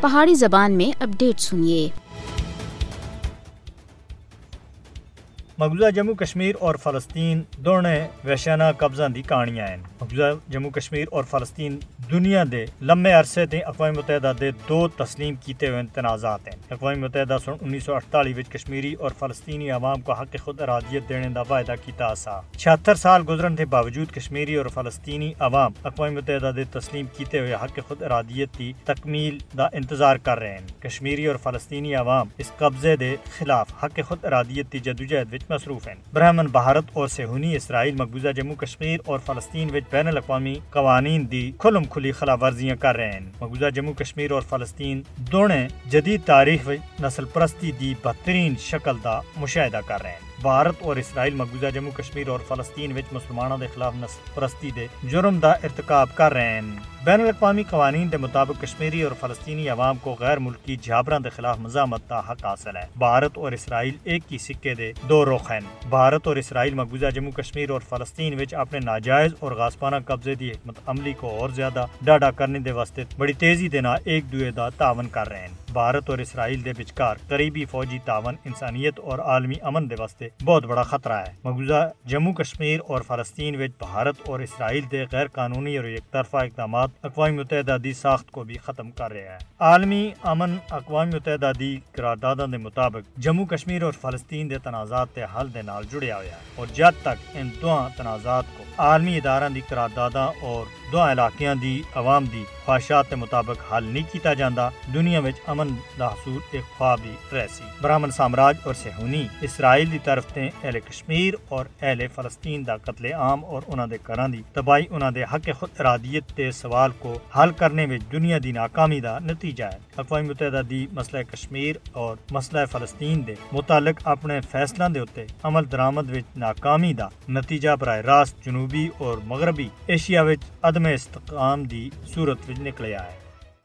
پہاڑی زبان میں اپڈیٹ سنیے۔ مقبوضہ جموں کشمیر اور فلسطین دونوں وحشانہ قبضہ دی کہانیاں ہیں۔ مقبوضہ جموں کشمیر اور فلسطین دنیا دے لمبے عرصے تھی اقوام متحدہ دے دو تسلیم کیتے ہوئے تنازعات ہیں۔ اقوام متحدہ سن انیس سو اٹھالی وچ کشمیری اور فلسطینی عوام کو حق خود ارادیت دینے دا وعدہ کیتا سا۔ چھہتر سال گزرن کے باوجود کشمیری اور فلسطینی عوام اقوام متحدہ دے تسلیم کیتے ہوئے حق خود ارادیت کی تکمیل دا انتظار کر رہے ہیں۔ کشمیری اور فلسطینی عوام اس قبضے دے خلاف حق خود ارادیت کی جدوجہد وچ مصروف ہیں۔ برہمن بھارت اور سہونی اسرائیل مقبوضہ جموں کشمیر اور فلسطین وچ بین الاقوامی قوانین دی کھلم کھلی خلاف ورزیاں کر رہے ہیں۔ مقبوضہ جموں کشمیر اور فلسطین دونوں جدید تاریخ نسل پرستی دی بہترین شکل دا مشاہدہ کر رہے ہیں۔ بھارت اور اسرائیل مقبوضہ جموں کشمیر اور فلسطین وچ مسلمانوں دے خلاف نسل پرستی دے جرم دا ارتکاب کر رہے ہیں۔ بین الاقوامی قوانین دے مطابق کشمیری اور فلسطینی عوام کو غیر ملکی جابران دے خلاف مزاحمت دا حق حاصل ہے۔ بھارت اور اسرائیل ایک کی سکے دے دو رخ ہیں۔ بھارت اور اسرائیل مقبوضہ جموں کشمیر اور فلسطین وچ اپنے ناجائز اور غاسپانہ قبضے دی حکمت عملی کو اور زیادہ ڈاڈا کرنے دے واسطے بڑی تیزی دے نال ایک دوے دا تعاون کر رہے ہیں۔ بھارت اور اسرائیل دے بچکار قریبی فوجی تعاون، انسانیت اور عالمی امن دے واسطے بہت بڑا خطرہ ہے۔ مقبوضہ جموں، کشمیر اور فلسطین وچ بھارت اور اسرائیل دے غیر قانونی اور یک طرفہ اقدامات اقوام متحدہ دی ساخت کو بھی ختم کر رہا ہے عالمی امن اقوام متحدہ دی قرارداداں دے مطابق جموں، کشمیر اور فلسطین دے تنازعات تے حل دے نال جڑیا ہوا ہے اور جد تک ان دو تنازعات کو عالمی ادارہ دی قرارداداں اور دو علاقیاں دی عوام دی خواہشات کے مطابق حل نہیں کیتا جاندہ دنیا وچ امن دا حصول ایک خواب ہی رہسی برہمن سامراج اور سہونی اسرائیل دی طرف تے اہل کشمیر اور اہل فلسطین دا قتل عام اور انہاں دے گھراں دی تباہی، انہاں دے حق خود ارادیت تے سوال کو حل کرنے وچ دنیا دی ناکامی دا نتیجہ ہے۔ اقوام متحدہ دی مسئلہ کشمیر اور مسئلہ فلسطین دے متعلق اپنے فیصلہ دے ہوتے عمل درآمد وچ ناکامی دا نتیجہ براہ راست جنوبی اور مغربی ایشیا وچ عدم استقام دی صورت وچ نکلیا ہے۔